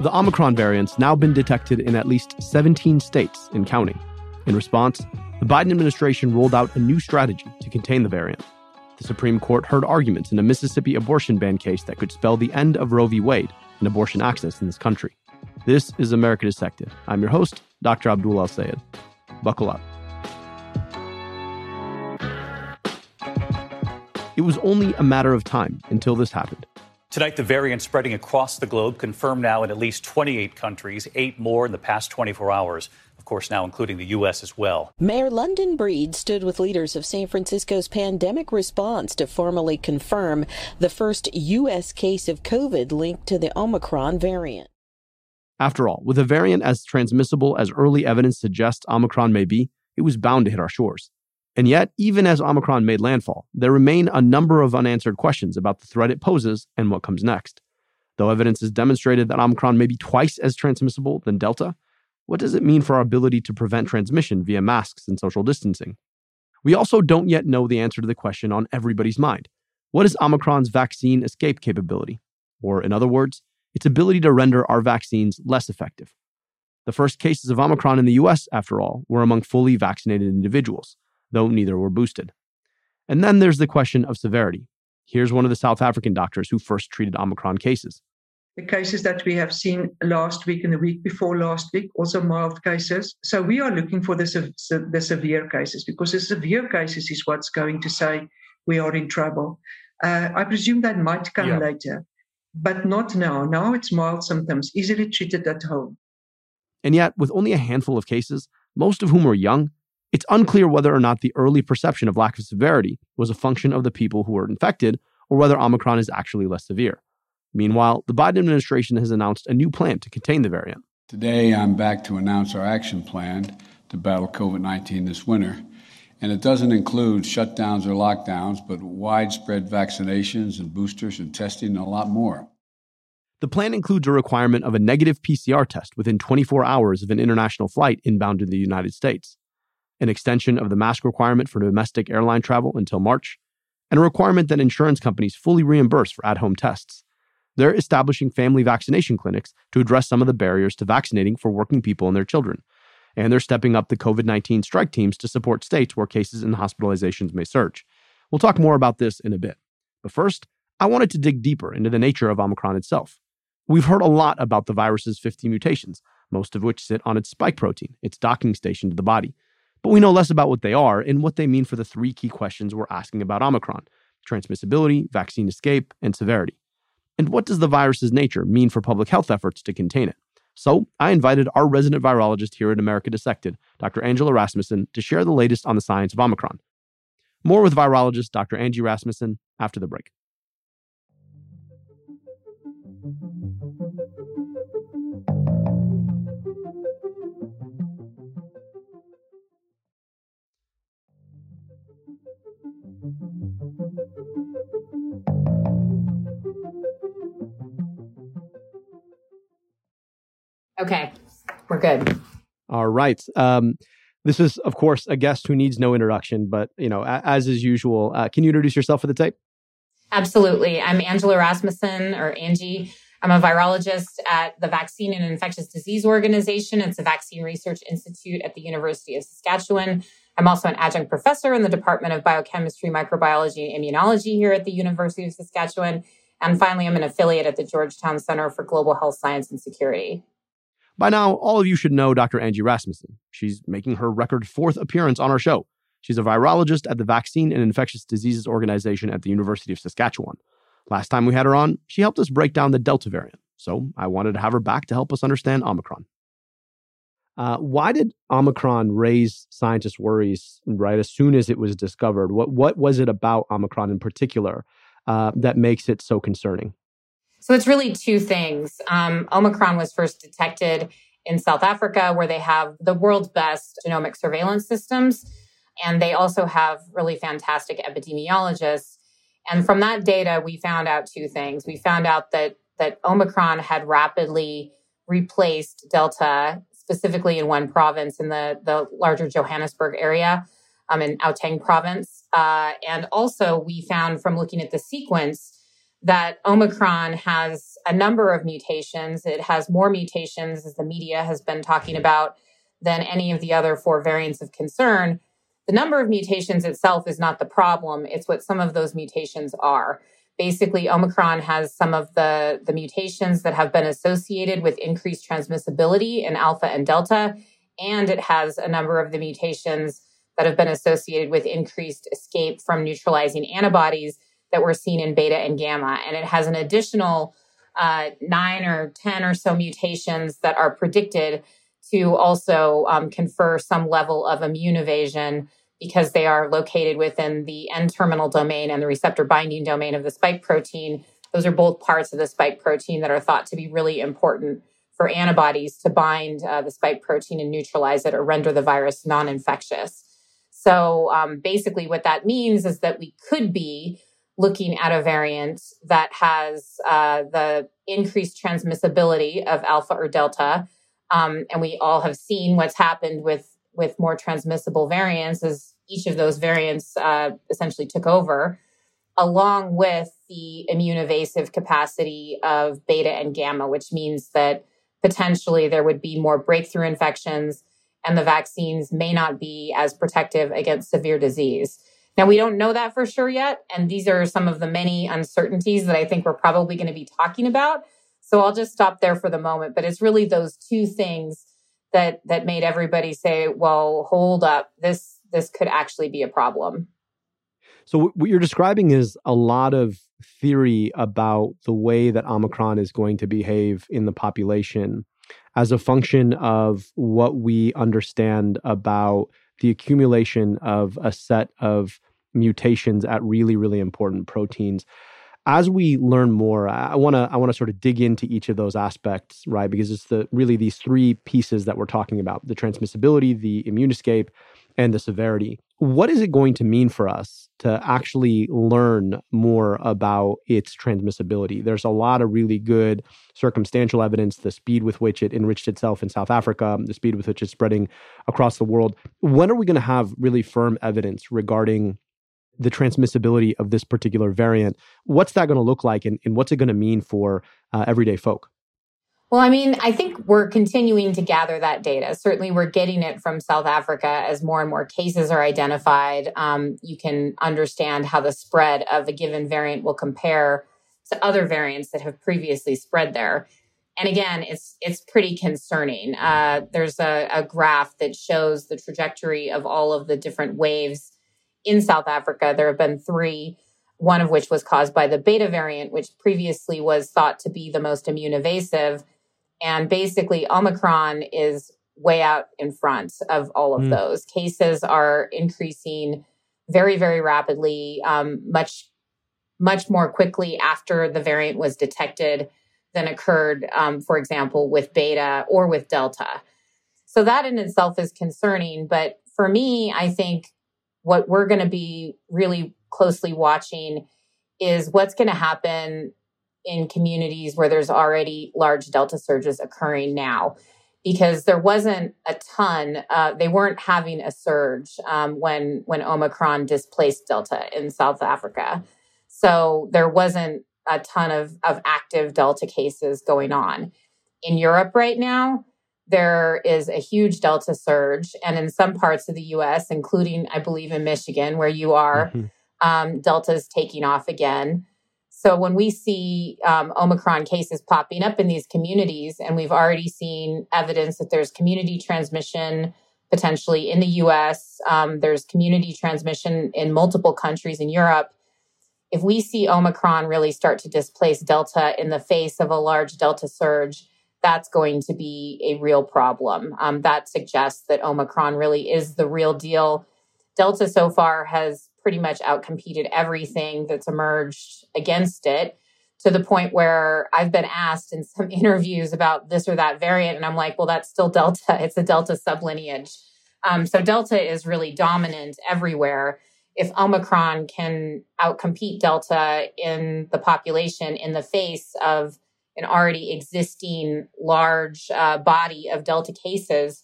The Omicron variant's now been detected in at least 17 states and counting. In response, the Biden administration rolled out a new strategy to contain the variant. The Supreme Court heard arguments in a Mississippi abortion ban case that could spell the end of Roe v. Wade and abortion access in this country. This is America Dissected. I'm your host, Dr. Abdul El-Sayed. Buckle up. It was only a matter of time until this happened. Tonight, the variant spreading across the globe, confirmed now in at least 28 countries, eight more in the past 24 hours. Of course, now including the U.S. as well. Mayor London Breed stood with leaders of San Francisco's pandemic response to formally confirm the first U.S. case of COVID linked to the Omicron variant. After all, with a variant as transmissible as early evidence suggests Omicron may be, it was bound to hit our shores. And yet, even as Omicron made landfall, there remain a number of unanswered questions about the threat it poses and what comes next. Though evidence has demonstrated that Omicron may be twice as transmissible than Delta, what does it mean for our ability to prevent transmission via masks and social distancing? We also don't yet know the answer to the question on everybody's mind. What is Omicron's vaccine escape capability? Or, in other words, its ability to render our vaccines less effective. The first cases of Omicron in the US, after all, were among fully vaccinated individuals though neither were boosted. And then there's the question of severity. Here's one of the South African doctors who first treated Omicron cases. The cases that we have seen last week and the week before last week, also mild cases. So we are looking for the, the severe cases because the severe cases is what's going to say we are in trouble. Uh, I presume that might come yeah. later, but not now. Now it's mild symptoms, easily treated at home. And yet, with only a handful of cases, most of whom were young, it's unclear whether or not the early perception of lack of severity was a function of the people who were infected or whether Omicron is actually less severe. Meanwhile, the Biden administration has announced a new plan to contain the variant. Today, I'm back to announce our action plan to battle COVID 19 this winter. And it doesn't include shutdowns or lockdowns, but widespread vaccinations and boosters and testing and a lot more. The plan includes a requirement of a negative PCR test within 24 hours of an international flight inbound to the United States an extension of the mask requirement for domestic airline travel until March, and a requirement that insurance companies fully reimburse for at home tests. They're establishing family vaccination clinics to address some of the barriers to vaccinating for working people and their children. And they're stepping up the COVID 19 strike teams to support states where cases and hospitalizations may surge. We'll talk more about this in a bit. But first, I wanted to dig deeper into the nature of Omicron itself. We've heard a lot about the virus's 50 mutations, most of which sit on its spike protein, its docking station to the body. But we know less about what they are and what they mean for the three key questions we're asking about Omicron transmissibility, vaccine escape, and severity. And what does the virus's nature mean for public health efforts to contain it? So I invited our resident virologist here at America Dissected, Dr. Angela Rasmussen, to share the latest on the science of Omicron. More with virologist Dr. Angie Rasmussen after the break. Okay, we're good. All right. Um, this is, of course, a guest who needs no introduction, but you know, as is usual, uh, can you introduce yourself for the tape? Absolutely. I'm Angela Rasmussen, or Angie. I'm a virologist at the Vaccine and Infectious Disease Organization. It's a vaccine research institute at the University of Saskatchewan. I'm also an adjunct professor in the Department of Biochemistry, Microbiology, and Immunology here at the University of Saskatchewan. And finally, I'm an affiliate at the Georgetown Center for Global Health Science and Security. By now, all of you should know Dr. Angie Rasmussen. She's making her record fourth appearance on our show. She's a virologist at the Vaccine and Infectious Diseases Organization at the University of Saskatchewan. Last time we had her on, she helped us break down the Delta variant. So I wanted to have her back to help us understand Omicron. Uh, why did Omicron raise scientists' worries right as soon as it was discovered? What what was it about Omicron in particular uh, that makes it so concerning? So it's really two things. Um, Omicron was first detected in South Africa, where they have the world's best genomic surveillance systems. And they also have really fantastic epidemiologists. And from that data, we found out two things. We found out that, that Omicron had rapidly replaced Delta, specifically in one province in the, the larger Johannesburg area, um, in Gauteng province. Uh, and also, we found from looking at the sequence that Omicron has a number of mutations. It has more mutations, as the media has been talking about, than any of the other four variants of concern. The number of mutations itself is not the problem, it's what some of those mutations are. Basically, Omicron has some of the, the mutations that have been associated with increased transmissibility in Alpha and Delta, and it has a number of the mutations that have been associated with increased escape from neutralizing antibodies that we're seeing in beta and gamma. And it has an additional uh, nine or 10 or so mutations that are predicted to also um, confer some level of immune evasion because they are located within the N terminal domain and the receptor binding domain of the spike protein. Those are both parts of the spike protein that are thought to be really important for antibodies to bind uh, the spike protein and neutralize it or render the virus non infectious. So um, basically, what that means is that we could be looking at a variant that has uh, the increased transmissibility of alpha or delta. Um, and we all have seen what's happened with with more transmissible variants as each of those variants uh, essentially took over, along with the immune evasive capacity of beta and gamma, which means that potentially there would be more breakthrough infections and the vaccines may not be as protective against severe disease. Now, we don't know that for sure yet. And these are some of the many uncertainties that I think we're probably going to be talking about. So I'll just stop there for the moment. But it's really those two things that that made everybody say, well, hold up, this this could actually be a problem. So what you're describing is a lot of theory about the way that Omicron is going to behave in the population as a function of what we understand about the accumulation of a set of mutations at really, really important proteins. As we learn more, I want to I want to sort of dig into each of those aspects, right? Because it's the really these three pieces that we're talking about: the transmissibility, the immune escape, and the severity. What is it going to mean for us to actually learn more about its transmissibility? There's a lot of really good circumstantial evidence, the speed with which it enriched itself in South Africa, the speed with which it's spreading across the world. When are we going to have really firm evidence regarding the transmissibility of this particular variant? What's that going to look like, and, and what's it going to mean for uh, everyday folk? Well, I mean, I think we're continuing to gather that data. Certainly, we're getting it from South Africa as more and more cases are identified. Um, you can understand how the spread of a given variant will compare to other variants that have previously spread there. And again, it's it's pretty concerning. Uh, there's a, a graph that shows the trajectory of all of the different waves in South Africa. There have been three one of which was caused by the beta variant, which previously was thought to be the most immune evasive. And basically, Omicron is way out in front of all of mm. those. Cases are increasing very, very rapidly, um, much, much more quickly after the variant was detected than occurred, um, for example, with Beta or with Delta. So that in itself is concerning. But for me, I think what we're going to be really closely watching is what's going to happen in communities where there's already large delta surges occurring now. Because there wasn't a ton uh, they weren't having a surge um, when when omicron displaced delta in south africa. So there wasn't a ton of, of active delta cases going on. In europe right now there is a huge delta surge and in some parts of the us including i believe in michigan where you are mm-hmm. um, delta is taking off again so when we see um, Omicron cases popping up in these communities, and we've already seen evidence that there's community transmission potentially in the US, um, there's community transmission in multiple countries in Europe. If we see Omicron really start to displace Delta in the face of a large Delta surge, that's going to be a real problem. Um, that suggests that Omicron really is the real deal. Delta so far has pretty much outcompeted everything that's emerged against it to the point where I've been asked in some interviews about this or that variant. And I'm like, well, that's still Delta. It's a Delta sublineage. Um, so Delta is really dominant everywhere. If Omicron can outcompete Delta in the population in the face of an already existing large uh, body of Delta cases,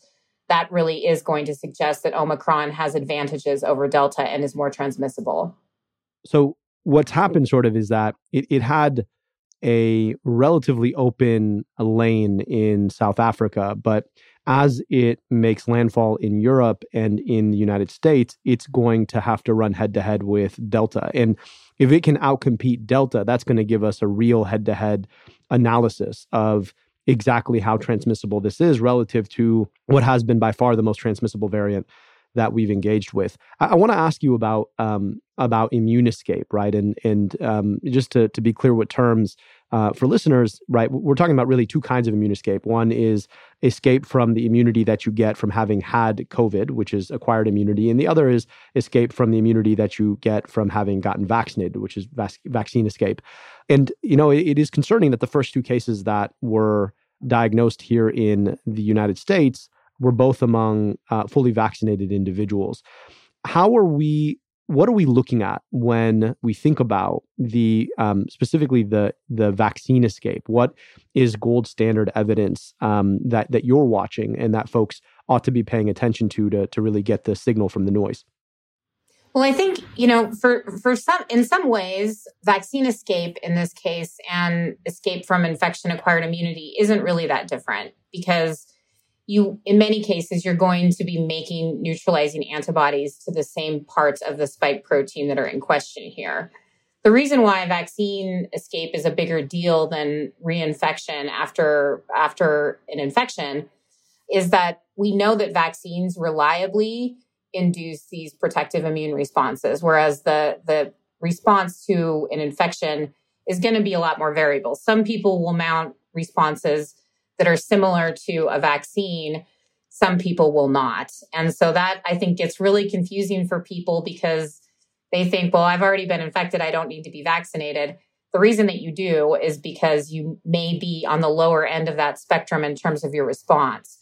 that really is going to suggest that Omicron has advantages over Delta and is more transmissible. So, what's happened sort of is that it, it had a relatively open lane in South Africa, but as it makes landfall in Europe and in the United States, it's going to have to run head to head with Delta. And if it can outcompete Delta, that's going to give us a real head to head analysis of exactly how transmissible this is relative to what has been by far the most transmissible variant that we've engaged with. I, I want to ask you about um, about immune escape, right? And and um, just to to be clear, what terms uh, for listeners, right? We're talking about really two kinds of immune escape. One is escape from the immunity that you get from having had COVID, which is acquired immunity, and the other is escape from the immunity that you get from having gotten vaccinated, which is vac- vaccine escape. And you know, it, it is concerning that the first two cases that were diagnosed here in the United States were both among uh, fully vaccinated individuals. How are we? What are we looking at when we think about the um, specifically the the vaccine escape? What is gold standard evidence um, that that you're watching and that folks ought to be paying attention to to to really get the signal from the noise? Well, I think, you know, for for some in some ways, vaccine escape in this case and escape from infection acquired immunity isn't really that different because you in many cases you're going to be making neutralizing antibodies to the same parts of the spike protein that are in question here. The reason why vaccine escape is a bigger deal than reinfection after after an infection is that we know that vaccines reliably induce these protective immune responses, whereas the the response to an infection is going to be a lot more variable. Some people will mount responses that are similar to a vaccine, some people will not. And so that I think gets really confusing for people because they think, well, I've already been infected, I don't need to be vaccinated. The reason that you do is because you may be on the lower end of that spectrum in terms of your response.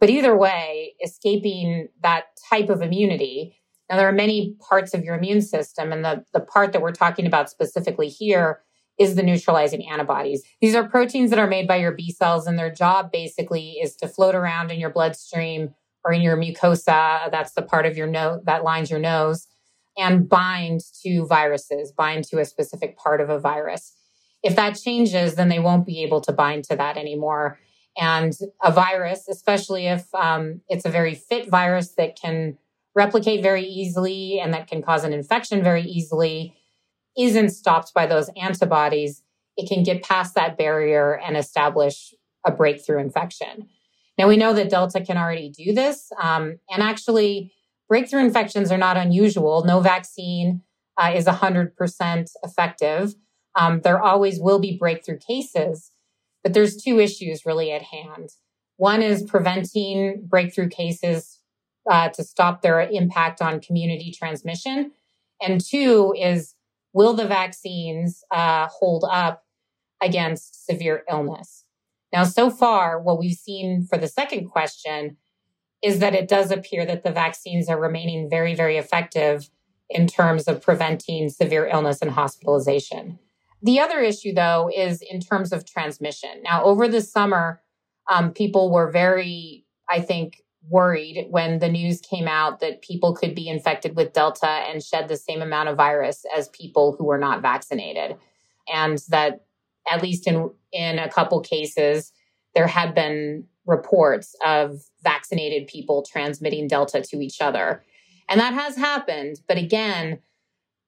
But either way, escaping that type of immunity, now there are many parts of your immune system, and the, the part that we're talking about specifically here is the neutralizing antibodies. These are proteins that are made by your B cells, and their job basically is to float around in your bloodstream or in your mucosa. That's the part of your nose that lines your nose and bind to viruses, bind to a specific part of a virus. If that changes, then they won't be able to bind to that anymore. And a virus, especially if um, it's a very fit virus that can replicate very easily and that can cause an infection very easily, isn't stopped by those antibodies, it can get past that barrier and establish a breakthrough infection. Now, we know that Delta can already do this. Um, and actually, breakthrough infections are not unusual. No vaccine uh, is 100% effective. Um, there always will be breakthrough cases, but there's two issues really at hand. One is preventing breakthrough cases uh, to stop their impact on community transmission. And two is will the vaccines uh, hold up against severe illness? Now, so far, what we've seen for the second question is that it does appear that the vaccines are remaining very, very effective in terms of preventing severe illness and hospitalization. The other issue, though, is in terms of transmission. Now, over the summer, um, people were very, I think, worried when the news came out that people could be infected with Delta and shed the same amount of virus as people who were not vaccinated. And that, at least in, in a couple cases, there had been reports of vaccinated people transmitting Delta to each other. And that has happened. But again,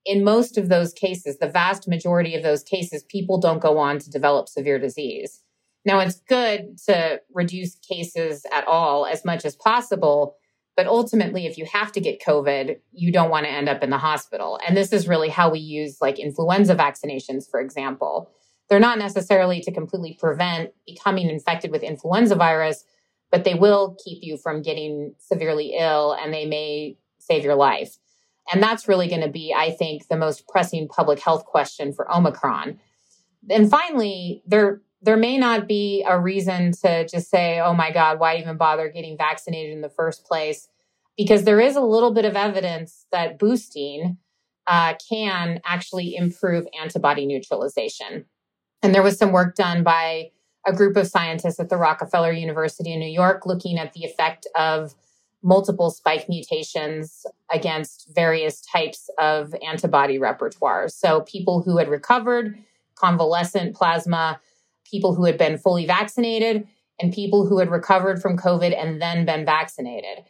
in most of those cases, the vast majority of those cases, people don't go on to develop severe disease. Now, it's good to reduce cases at all as much as possible. But ultimately, if you have to get COVID, you don't want to end up in the hospital. And this is really how we use like influenza vaccinations, for example. They're not necessarily to completely prevent becoming infected with influenza virus, but they will keep you from getting severely ill and they may save your life. And that's really going to be, I think, the most pressing public health question for Omicron. And finally, there there may not be a reason to just say, oh my God, why even bother getting vaccinated in the first place? Because there is a little bit of evidence that boosting uh, can actually improve antibody neutralization. And there was some work done by a group of scientists at the Rockefeller University in New York looking at the effect of multiple spike mutations against various types of antibody repertoires. So, people who had recovered convalescent plasma, people who had been fully vaccinated, and people who had recovered from COVID and then been vaccinated.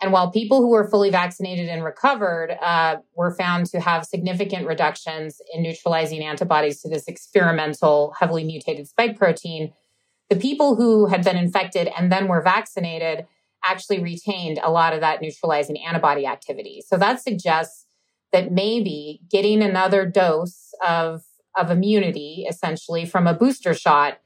And while people who were fully vaccinated and recovered uh, were found to have significant reductions in neutralizing antibodies to this experimental heavily mutated spike protein, the people who had been infected and then were vaccinated actually retained a lot of that neutralizing antibody activity. So that suggests that maybe getting another dose of, of immunity, essentially from a booster shot,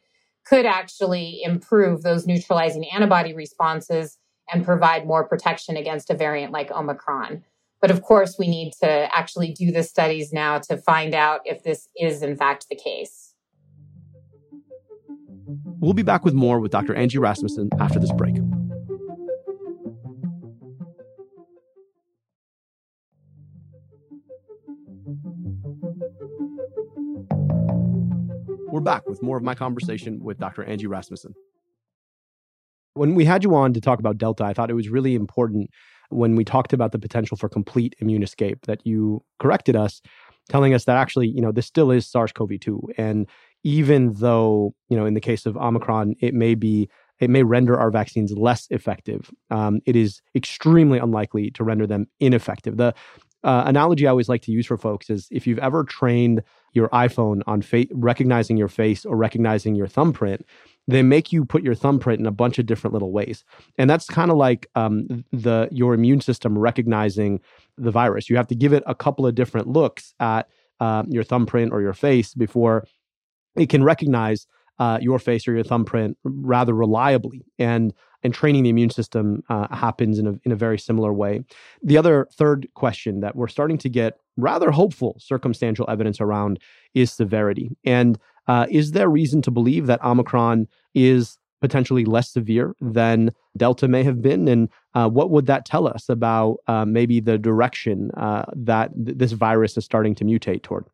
could actually improve those neutralizing antibody responses and provide more protection against a variant like Omicron. But of course, we need to actually do the studies now to find out if this is in fact the case. We'll be back with more with Dr. Angie Rasmussen after this break. More of my conversation with Dr. Angie Rasmussen. When we had you on to talk about Delta, I thought it was really important when we talked about the potential for complete immune escape that you corrected us, telling us that actually, you know, this still is SARS CoV 2. And even though, you know, in the case of Omicron, it may be it may render our vaccines less effective. Um, it is extremely unlikely to render them ineffective. The uh, analogy I always like to use for folks is if you've ever trained your iPhone on fa- recognizing your face or recognizing your thumbprint, they make you put your thumbprint in a bunch of different little ways. And that's kind of like um, the your immune system recognizing the virus. You have to give it a couple of different looks at uh, your thumbprint or your face before it can recognize uh, your face or your thumbprint rather reliably. And and training the immune system uh, happens in a, in a very similar way. The other third question that we're starting to get rather hopeful circumstantial evidence around is severity and uh, is there reason to believe that Omicron is potentially less severe than Delta may have been? And uh, what would that tell us about uh, maybe the direction uh, that th- this virus is starting to mutate toward?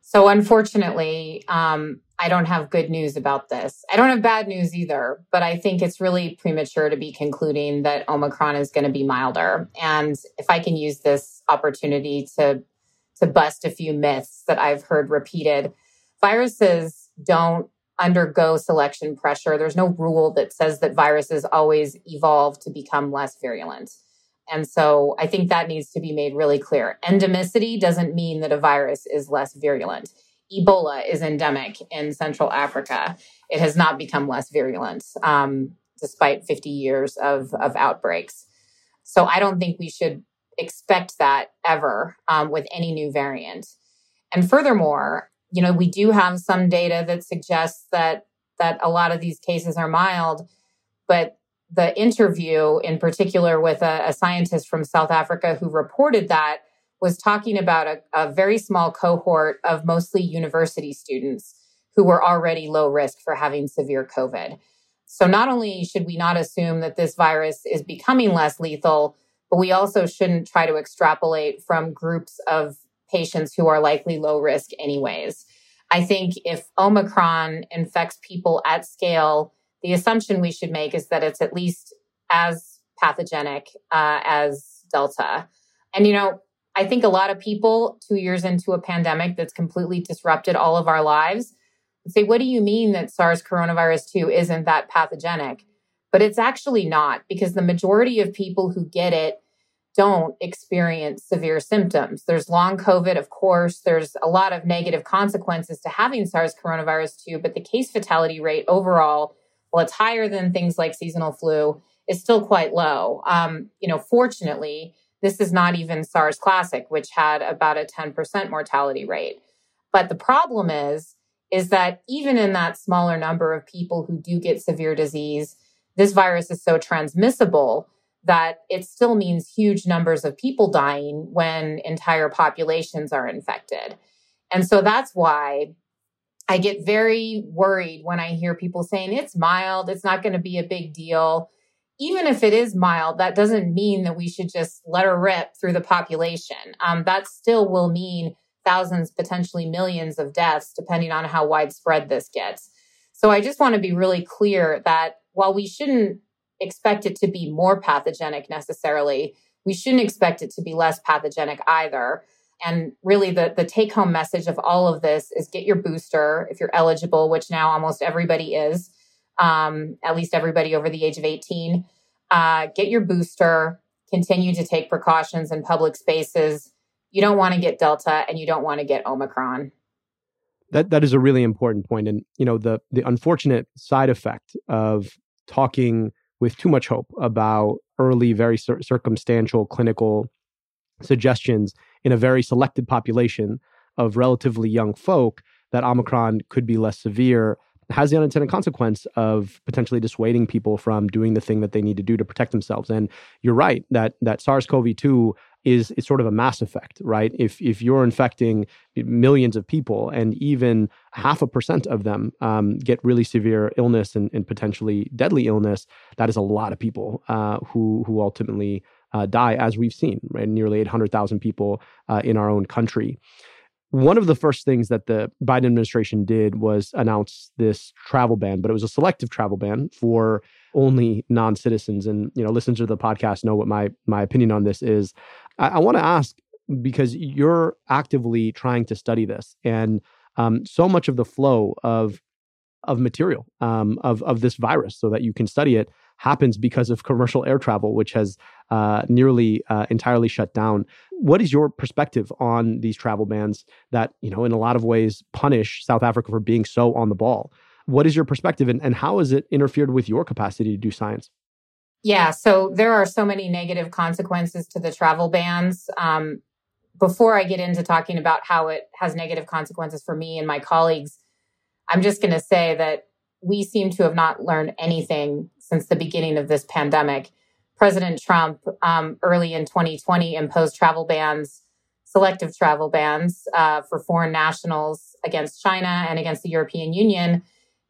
So, unfortunately, um, I don't have good news about this. I don't have bad news either, but I think it's really premature to be concluding that Omicron is going to be milder. And if I can use this opportunity to to bust a few myths that I've heard repeated, viruses don't undergo selection pressure. There's no rule that says that viruses always evolve to become less virulent. And so I think that needs to be made really clear. Endemicity doesn't mean that a virus is less virulent. Ebola is endemic in Central Africa. It has not become less virulent um, despite 50 years of, of outbreaks. So I don't think we should expect that ever um, with any new variant. And furthermore, you know, we do have some data that suggests that that a lot of these cases are mild, but the interview in particular with a, a scientist from South Africa who reported that was talking about a, a very small cohort of mostly university students who were already low risk for having severe COVID. So not only should we not assume that this virus is becoming less lethal, but we also shouldn't try to extrapolate from groups of patients who are likely low risk, anyways. I think if Omicron infects people at scale, the assumption we should make is that it's at least as pathogenic uh, as Delta. And, you know, I think a lot of people, two years into a pandemic that's completely disrupted all of our lives, say, What do you mean that SARS coronavirus 2 isn't that pathogenic? But it's actually not because the majority of people who get it don't experience severe symptoms. There's long COVID, of course. There's a lot of negative consequences to having SARS coronavirus 2, but the case fatality rate overall, while it's higher than things like seasonal flu, is still quite low. Um, you know, fortunately, this is not even SARS Classic, which had about a 10% mortality rate. But the problem is, is that even in that smaller number of people who do get severe disease, this virus is so transmissible that it still means huge numbers of people dying when entire populations are infected. And so that's why I get very worried when I hear people saying it's mild, it's not going to be a big deal. Even if it is mild, that doesn't mean that we should just let her rip through the population. Um, that still will mean thousands, potentially millions of deaths, depending on how widespread this gets. So I just want to be really clear that while we shouldn't expect it to be more pathogenic necessarily. We shouldn't expect it to be less pathogenic either. And really, the, the take home message of all of this is get your booster if you're eligible, which now almost everybody is, um, at least everybody over the age of 18. Uh, get your booster, continue to take precautions in public spaces. You don't want to get Delta and you don't want to get Omicron. That that is a really important point. and you know the the unfortunate side effect of talking with too much hope about early, very cir- circumstantial clinical suggestions in a very selected population of relatively young folk that Omicron could be less severe has the unintended consequence of potentially dissuading people from doing the thing that they need to do to protect themselves. And you're right that that SARS-CoV-2 is is sort of a mass effect, right? If if you're infecting millions of people and even half a percent of them um, get really severe illness and, and, potentially deadly illness, that is a lot of people uh, who who ultimately uh, die, as we've seen, right? Nearly 800,000 people uh, in our own country. One of the first things that the Biden administration did was announce this travel ban, but it was a selective travel ban for only non-citizens. And you know, listeners to the podcast know what my my opinion on this is. I, I want to ask because you're actively trying to study this, and um, so much of the flow of of material um, of of this virus, so that you can study it, happens because of commercial air travel, which has uh, nearly uh, entirely shut down. What is your perspective on these travel bans that, you know, in a lot of ways punish South Africa for being so on the ball? What is your perspective and, and how has it interfered with your capacity to do science? Yeah, so there are so many negative consequences to the travel bans. Um, before I get into talking about how it has negative consequences for me and my colleagues, I'm just going to say that we seem to have not learned anything since the beginning of this pandemic. President Trump, um, early in 2020, imposed travel bans, selective travel bans uh, for foreign nationals against China and against the European Union.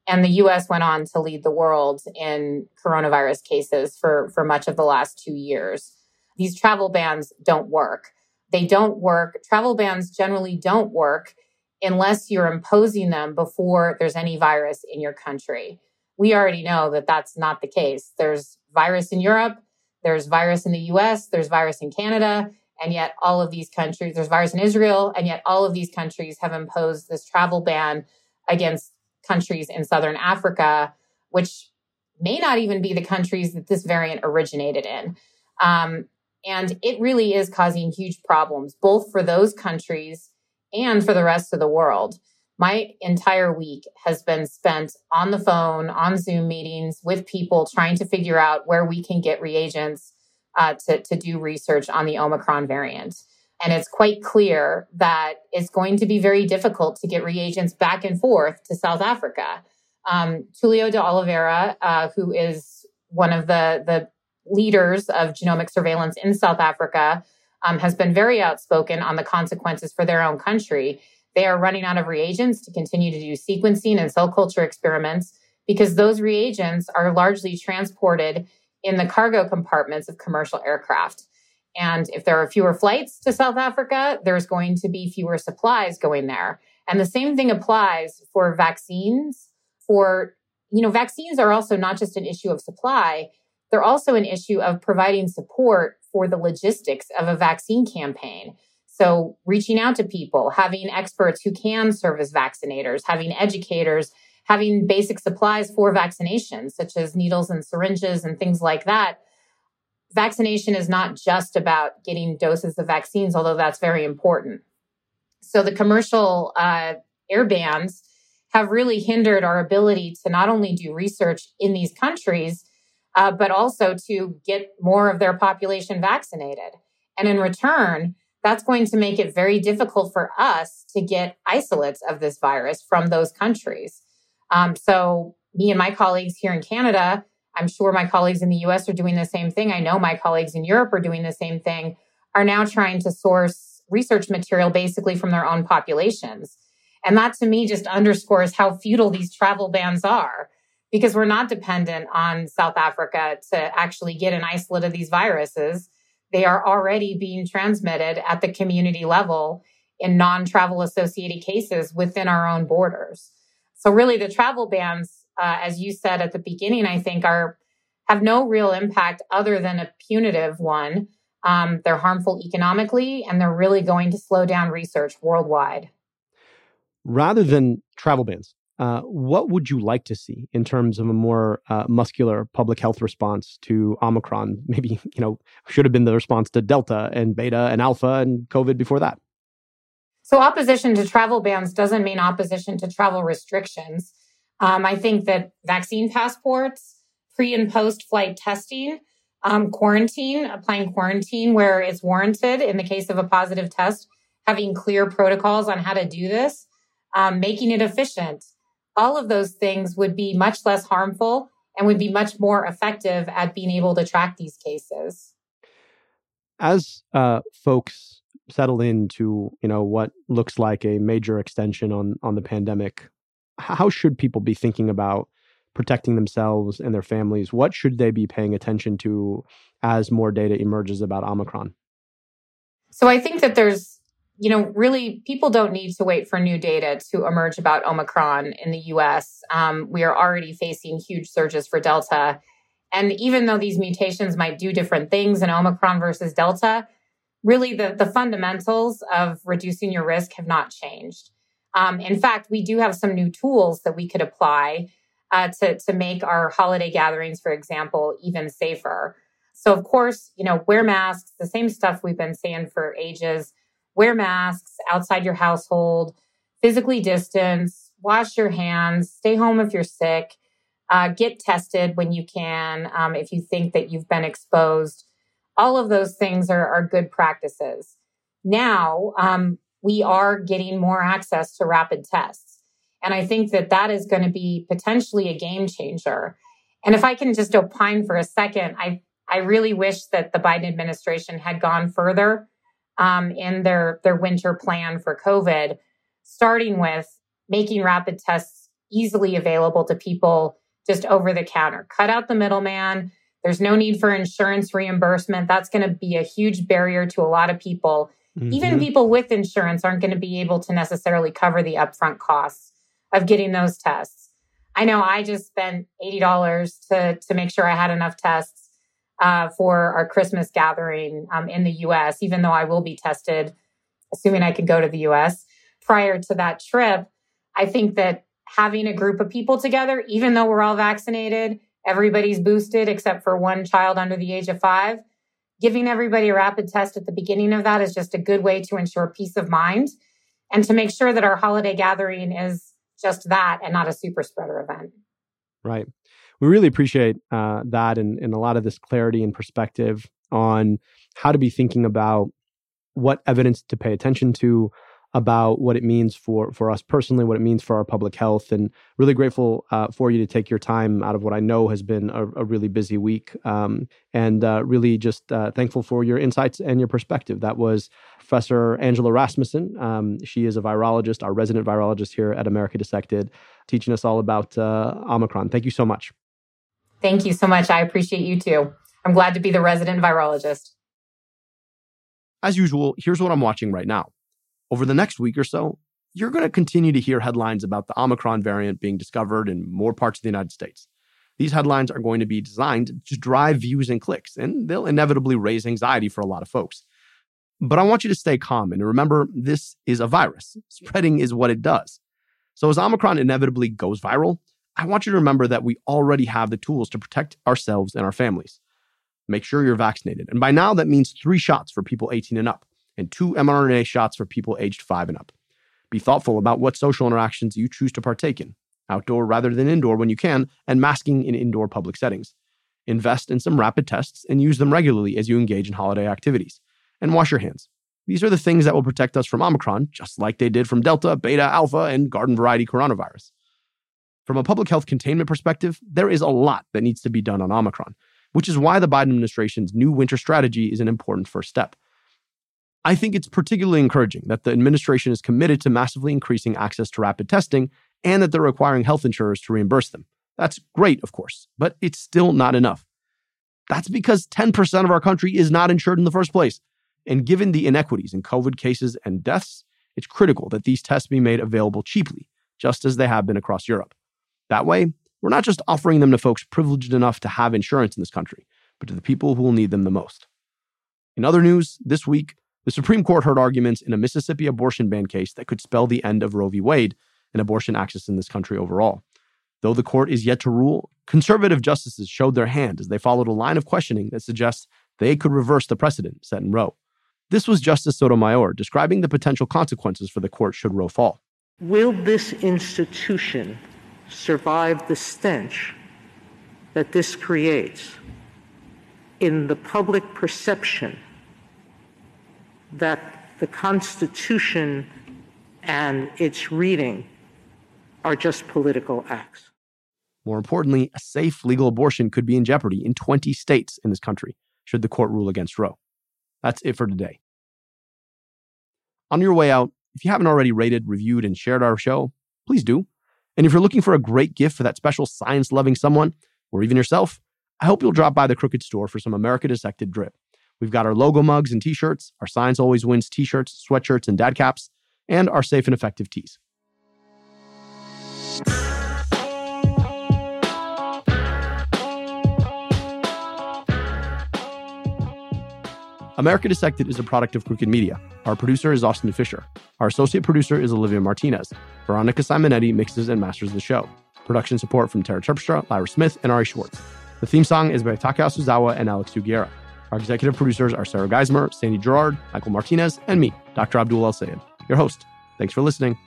And the US went on to lead the world in coronavirus cases for, for much of the last two years. These travel bans don't work. They don't work. Travel bans generally don't work unless you're imposing them before there's any virus in your country. We already know that that's not the case. There's virus in Europe, there's virus in the US, there's virus in Canada, and yet all of these countries, there's virus in Israel, and yet all of these countries have imposed this travel ban against countries in Southern Africa, which may not even be the countries that this variant originated in. Um, and it really is causing huge problems, both for those countries and for the rest of the world. My entire week has been spent on the phone, on Zoom meetings with people trying to figure out where we can get reagents uh, to, to do research on the Omicron variant. And it's quite clear that it's going to be very difficult to get reagents back and forth to South Africa. Um, Tulio de Oliveira, uh, who is one of the, the leaders of genomic surveillance in South Africa, um, has been very outspoken on the consequences for their own country. They are running out of reagents to continue to do sequencing and cell culture experiments because those reagents are largely transported in the cargo compartments of commercial aircraft. And if there are fewer flights to South Africa, there's going to be fewer supplies going there. And the same thing applies for vaccines. For, you know, vaccines are also not just an issue of supply, they're also an issue of providing support for the logistics of a vaccine campaign. So, reaching out to people, having experts who can serve as vaccinators, having educators, having basic supplies for vaccinations, such as needles and syringes and things like that. Vaccination is not just about getting doses of vaccines, although that's very important. So, the commercial uh, air bans have really hindered our ability to not only do research in these countries, uh, but also to get more of their population vaccinated. And in return, that's going to make it very difficult for us to get isolates of this virus from those countries. Um, so, me and my colleagues here in Canada, I'm sure my colleagues in the US are doing the same thing. I know my colleagues in Europe are doing the same thing, are now trying to source research material basically from their own populations. And that to me just underscores how futile these travel bans are because we're not dependent on South Africa to actually get an isolate of these viruses. They are already being transmitted at the community level in non travel associated cases within our own borders. So, really, the travel bans, uh, as you said at the beginning, I think are have no real impact other than a punitive one. Um, they're harmful economically, and they're really going to slow down research worldwide. Rather than travel bans, uh, what would you like to see in terms of a more uh, muscular public health response to Omicron? Maybe, you know, should have been the response to Delta and Beta and Alpha and COVID before that. So, opposition to travel bans doesn't mean opposition to travel restrictions. Um, I think that vaccine passports, pre and post flight testing, um, quarantine, applying quarantine where it's warranted in the case of a positive test, having clear protocols on how to do this, um, making it efficient all of those things would be much less harmful and would be much more effective at being able to track these cases. As uh, folks settle into you know what looks like a major extension on on the pandemic, how should people be thinking about protecting themselves and their families? What should they be paying attention to as more data emerges about Omicron? So I think that there's you know, really, people don't need to wait for new data to emerge about Omicron in the US. Um, we are already facing huge surges for Delta. And even though these mutations might do different things in Omicron versus Delta, really the, the fundamentals of reducing your risk have not changed. Um, in fact, we do have some new tools that we could apply uh, to, to make our holiday gatherings, for example, even safer. So, of course, you know, wear masks, the same stuff we've been saying for ages wear masks outside your household, physically distance, wash your hands, stay home if you're sick, uh, get tested when you can um, if you think that you've been exposed. All of those things are, are good practices. Now, um, we are getting more access to rapid tests. And I think that that is going to be potentially a game changer. And if I can just opine for a second, I, I really wish that the Biden administration had gone further um, in their their winter plan for COVID, starting with making rapid tests easily available to people just over the counter. Cut out the middleman. There's no need for insurance reimbursement. That's going to be a huge barrier to a lot of people. Mm-hmm. Even people with insurance aren't going to be able to necessarily cover the upfront costs of getting those tests. I know I just spent $80 to, to make sure I had enough tests uh, for our Christmas gathering um, in the US, even though I will be tested, assuming I can go to the US prior to that trip. I think that having a group of people together, even though we're all vaccinated, everybody's boosted except for one child under the age of five, giving everybody a rapid test at the beginning of that is just a good way to ensure peace of mind and to make sure that our holiday gathering is just that and not a super spreader event. Right we really appreciate uh, that and, and a lot of this clarity and perspective on how to be thinking about what evidence to pay attention to about what it means for for us personally, what it means for our public health, and really grateful uh, for you to take your time out of what I know has been a, a really busy week, um, and uh, really just uh, thankful for your insights and your perspective. That was Professor Angela Rasmussen. Um, she is a virologist, our resident virologist here at America Dissected, teaching us all about uh, Omicron. Thank you so much. Thank you so much. I appreciate you too. I'm glad to be the resident virologist. As usual, here's what I'm watching right now. Over the next week or so, you're going to continue to hear headlines about the Omicron variant being discovered in more parts of the United States. These headlines are going to be designed to drive views and clicks, and they'll inevitably raise anxiety for a lot of folks. But I want you to stay calm and remember this is a virus. Spreading is what it does. So as Omicron inevitably goes viral, I want you to remember that we already have the tools to protect ourselves and our families. Make sure you're vaccinated. And by now, that means three shots for people 18 and up and two mRNA shots for people aged five and up. Be thoughtful about what social interactions you choose to partake in, outdoor rather than indoor when you can, and masking in indoor public settings. Invest in some rapid tests and use them regularly as you engage in holiday activities. And wash your hands. These are the things that will protect us from Omicron, just like they did from Delta, Beta, Alpha, and garden variety coronavirus. From a public health containment perspective, there is a lot that needs to be done on Omicron, which is why the Biden administration's new winter strategy is an important first step. I think it's particularly encouraging that the administration is committed to massively increasing access to rapid testing and that they're requiring health insurers to reimburse them. That's great, of course, but it's still not enough. That's because 10% of our country is not insured in the first place. And given the inequities in COVID cases and deaths, it's critical that these tests be made available cheaply, just as they have been across Europe. That way, we're not just offering them to folks privileged enough to have insurance in this country, but to the people who will need them the most. In other news, this week, the Supreme Court heard arguments in a Mississippi abortion ban case that could spell the end of Roe v. Wade and abortion access in this country overall. Though the court is yet to rule, conservative justices showed their hand as they followed a line of questioning that suggests they could reverse the precedent set in Roe. This was Justice Sotomayor describing the potential consequences for the court should Roe fall. Will this institution survive the stench that this creates in the public perception that the Constitution and its reading are just political acts? More importantly, a safe legal abortion could be in jeopardy in 20 states in this country should the court rule against Roe. That's it for today. On your way out, if you haven't already rated, reviewed, and shared our show, please do. And if you're looking for a great gift for that special science loving someone, or even yourself, I hope you'll drop by the Crooked Store for some America Dissected drip. We've got our logo mugs and t shirts, our Science Always Wins t shirts, sweatshirts, and dad caps, and our safe and effective tees. America Dissected is a product of Crooked Media. Our producer is Austin Fisher. Our associate producer is Olivia Martinez. Veronica Simonetti mixes and masters the show. Production support from Tara Terpstra, Lyra Smith, and Ari Schwartz. The theme song is by Taka Yasuzawa and Alex Sugiura. Our executive producers are Sarah Geismer, Sandy Girard, Michael Martinez, and me, Dr. Abdul El Sayed, your host. Thanks for listening.